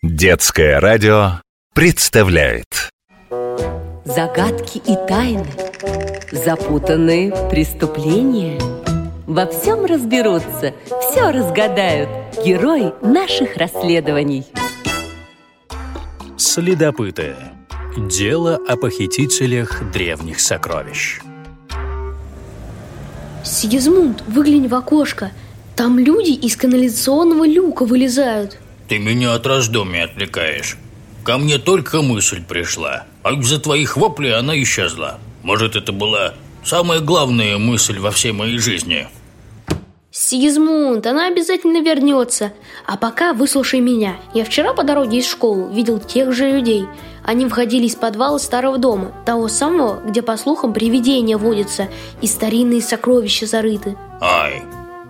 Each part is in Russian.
Детское радио представляет Загадки и тайны, запутанные преступления. Во всем разберутся, все разгадают герои наших расследований. Следопыты. Дело о похитителях древних сокровищ. Сигизмунд, выглянь в окошко. Там люди из канализационного люка вылезают. Ты меня от раздумий отвлекаешь. Ко мне только мысль пришла, а из-за твоих воплей она исчезла. Может, это была самая главная мысль во всей моей жизни. Сигизмунд, она обязательно вернется. А пока выслушай меня. Я вчера по дороге из школы видел тех же людей. Они входили из подвала старого дома, того самого, где, по слухам, привидения водятся и старинные сокровища зарыты. Ай,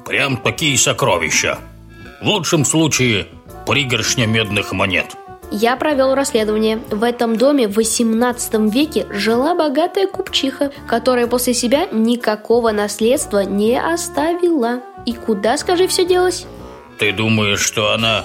прям такие сокровища. В лучшем случае пригоршня медных монет. Я провел расследование. В этом доме в 18 веке жила богатая купчиха, которая после себя никакого наследства не оставила. И куда, скажи, все делось? Ты думаешь, что она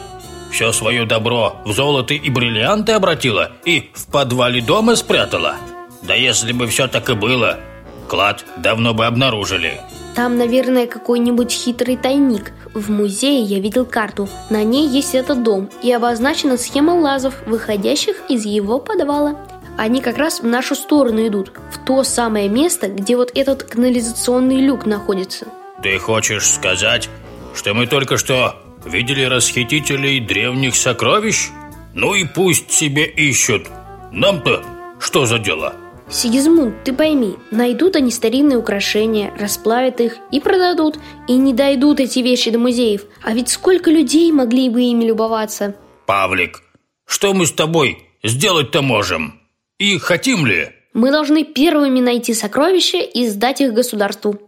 все свое добро в золото и бриллианты обратила и в подвале дома спрятала? Да если бы все так и было, клад давно бы обнаружили. Там, наверное, какой-нибудь хитрый тайник. В музее я видел карту. На ней есть этот дом и обозначена схема лазов, выходящих из его подвала. Они как раз в нашу сторону идут, в то самое место, где вот этот канализационный люк находится. Ты хочешь сказать, что мы только что видели расхитителей древних сокровищ? Ну и пусть себе ищут. Нам-то что за дело? Сигизмунд, ты пойми, найдут они старинные украшения, расплавят их и продадут, и не дойдут эти вещи до музеев. А ведь сколько людей могли бы ими любоваться? Павлик, что мы с тобой сделать-то можем? И хотим ли? Мы должны первыми найти сокровища и сдать их государству.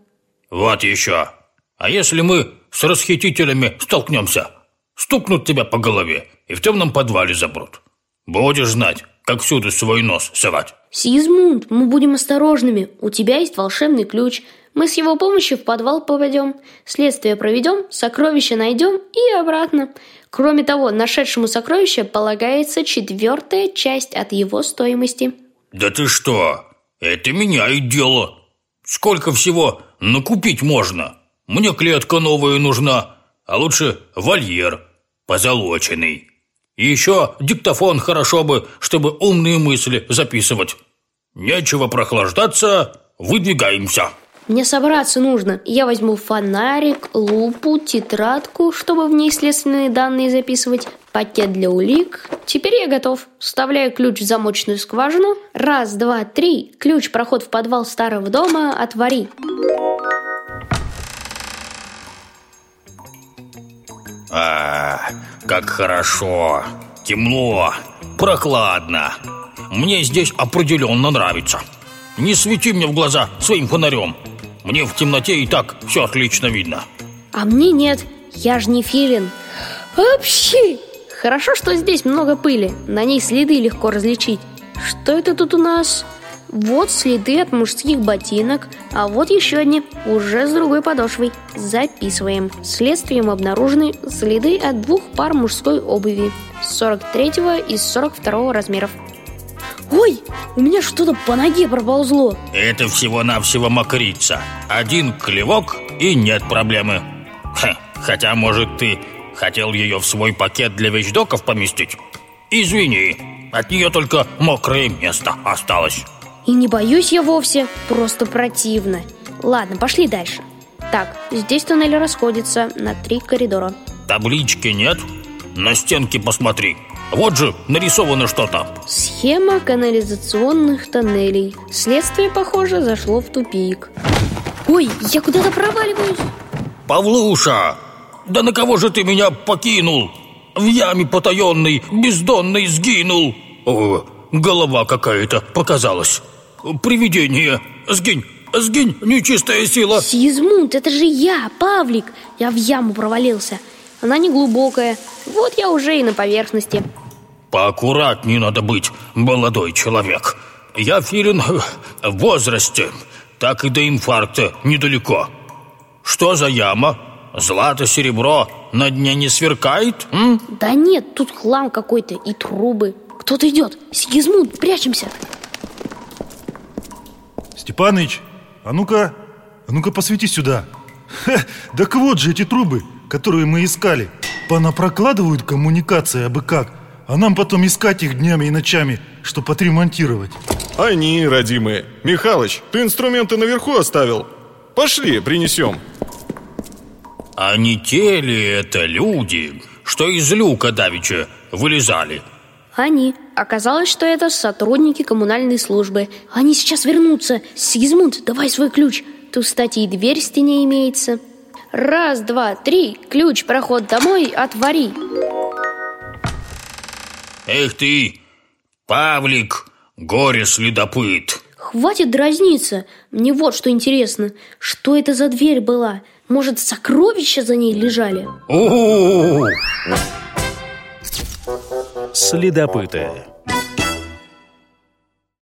Вот еще. А если мы с расхитителями столкнемся? Стукнут тебя по голове и в темном подвале забрут. Будешь знать, как всюду свой нос совать. Сигизмунд, мы будем осторожными. У тебя есть волшебный ключ. Мы с его помощью в подвал попадем. Следствие проведем, сокровища найдем и обратно. Кроме того, нашедшему сокровище полагается четвертая часть от его стоимости. Да ты что? Это меняет дело. Сколько всего накупить можно? Мне клетка новая нужна, а лучше вольер позолоченный. И еще диктофон хорошо бы, чтобы умные мысли записывать. Нечего прохлаждаться, выдвигаемся. Мне собраться нужно. Я возьму фонарик, лупу, тетрадку, чтобы в ней следственные данные записывать, пакет для улик. Теперь я готов. Вставляю ключ в замочную скважину. Раз, два, три. Ключ, проход в подвал старого дома, отвори. А, как хорошо. Темно, прохладно. Мне здесь определенно нравится. Не свети мне в глаза своим фонарем. Мне в темноте и так все отлично видно. А мне нет. Я же не филин. Вообще! Хорошо, что здесь много пыли. На ней следы легко различить. Что это тут у нас? Вот следы от мужских ботинок, а вот еще одни, уже с другой подошвой. Записываем. Следствием обнаружены следы от двух пар мужской обуви 43 и 42 размеров. Ой, у меня что-то по ноге проползло. Это всего-навсего мокрица. Один клевок и нет проблемы. Ха, хотя, может, ты хотел ее в свой пакет для вещдоков поместить? Извини, от нее только мокрое место осталось. И не боюсь я вовсе, просто противно. Ладно, пошли дальше. Так, здесь туннель расходится на три коридора. Таблички нет? На стенке посмотри. Вот же нарисовано что-то. Схема канализационных тоннелей. Следствие, похоже, зашло в тупик. Ой, я куда-то проваливаюсь. Павлуша, да на кого же ты меня покинул? В яме потаенной, бездонной сгинул. О, голова какая-то показалась. Привидение. Сгинь, сгинь, нечистая сила. Сизмунд, это же я, Павлик. Я в яму провалился. Она не глубокая. Вот я уже и на поверхности. Поаккуратнее надо быть, молодой человек. Я филин в возрасте, так и до инфаркта недалеко. Что за яма? Злато, серебро, на дне не сверкает? М? Да нет, тут хлам какой-то и трубы Кто-то идет, Сигизмунд, прячемся Степаныч, а ну-ка, а ну-ка посвети сюда Ха, Так вот же эти трубы, которые мы искали. Понапрокладывают коммуникации абы как А нам потом искать их днями и ночами, чтобы отремонтировать. Они, родимые. Михалыч, ты инструменты наверху оставил? Пошли, принесем. А не те ли это люди, что из люка давеча вылезали? Они. Оказалось, что это сотрудники коммунальной службы. Они сейчас вернутся. Сигизмунд, давай свой ключ. Тут, кстати, и дверь в стене имеется Раз, два, три Ключ, проход домой, отвори Эх ты, Павлик, горе-следопыт Хватит дразниться Мне вот что интересно Что это за дверь была? Может, сокровища за ней лежали? Следопыты.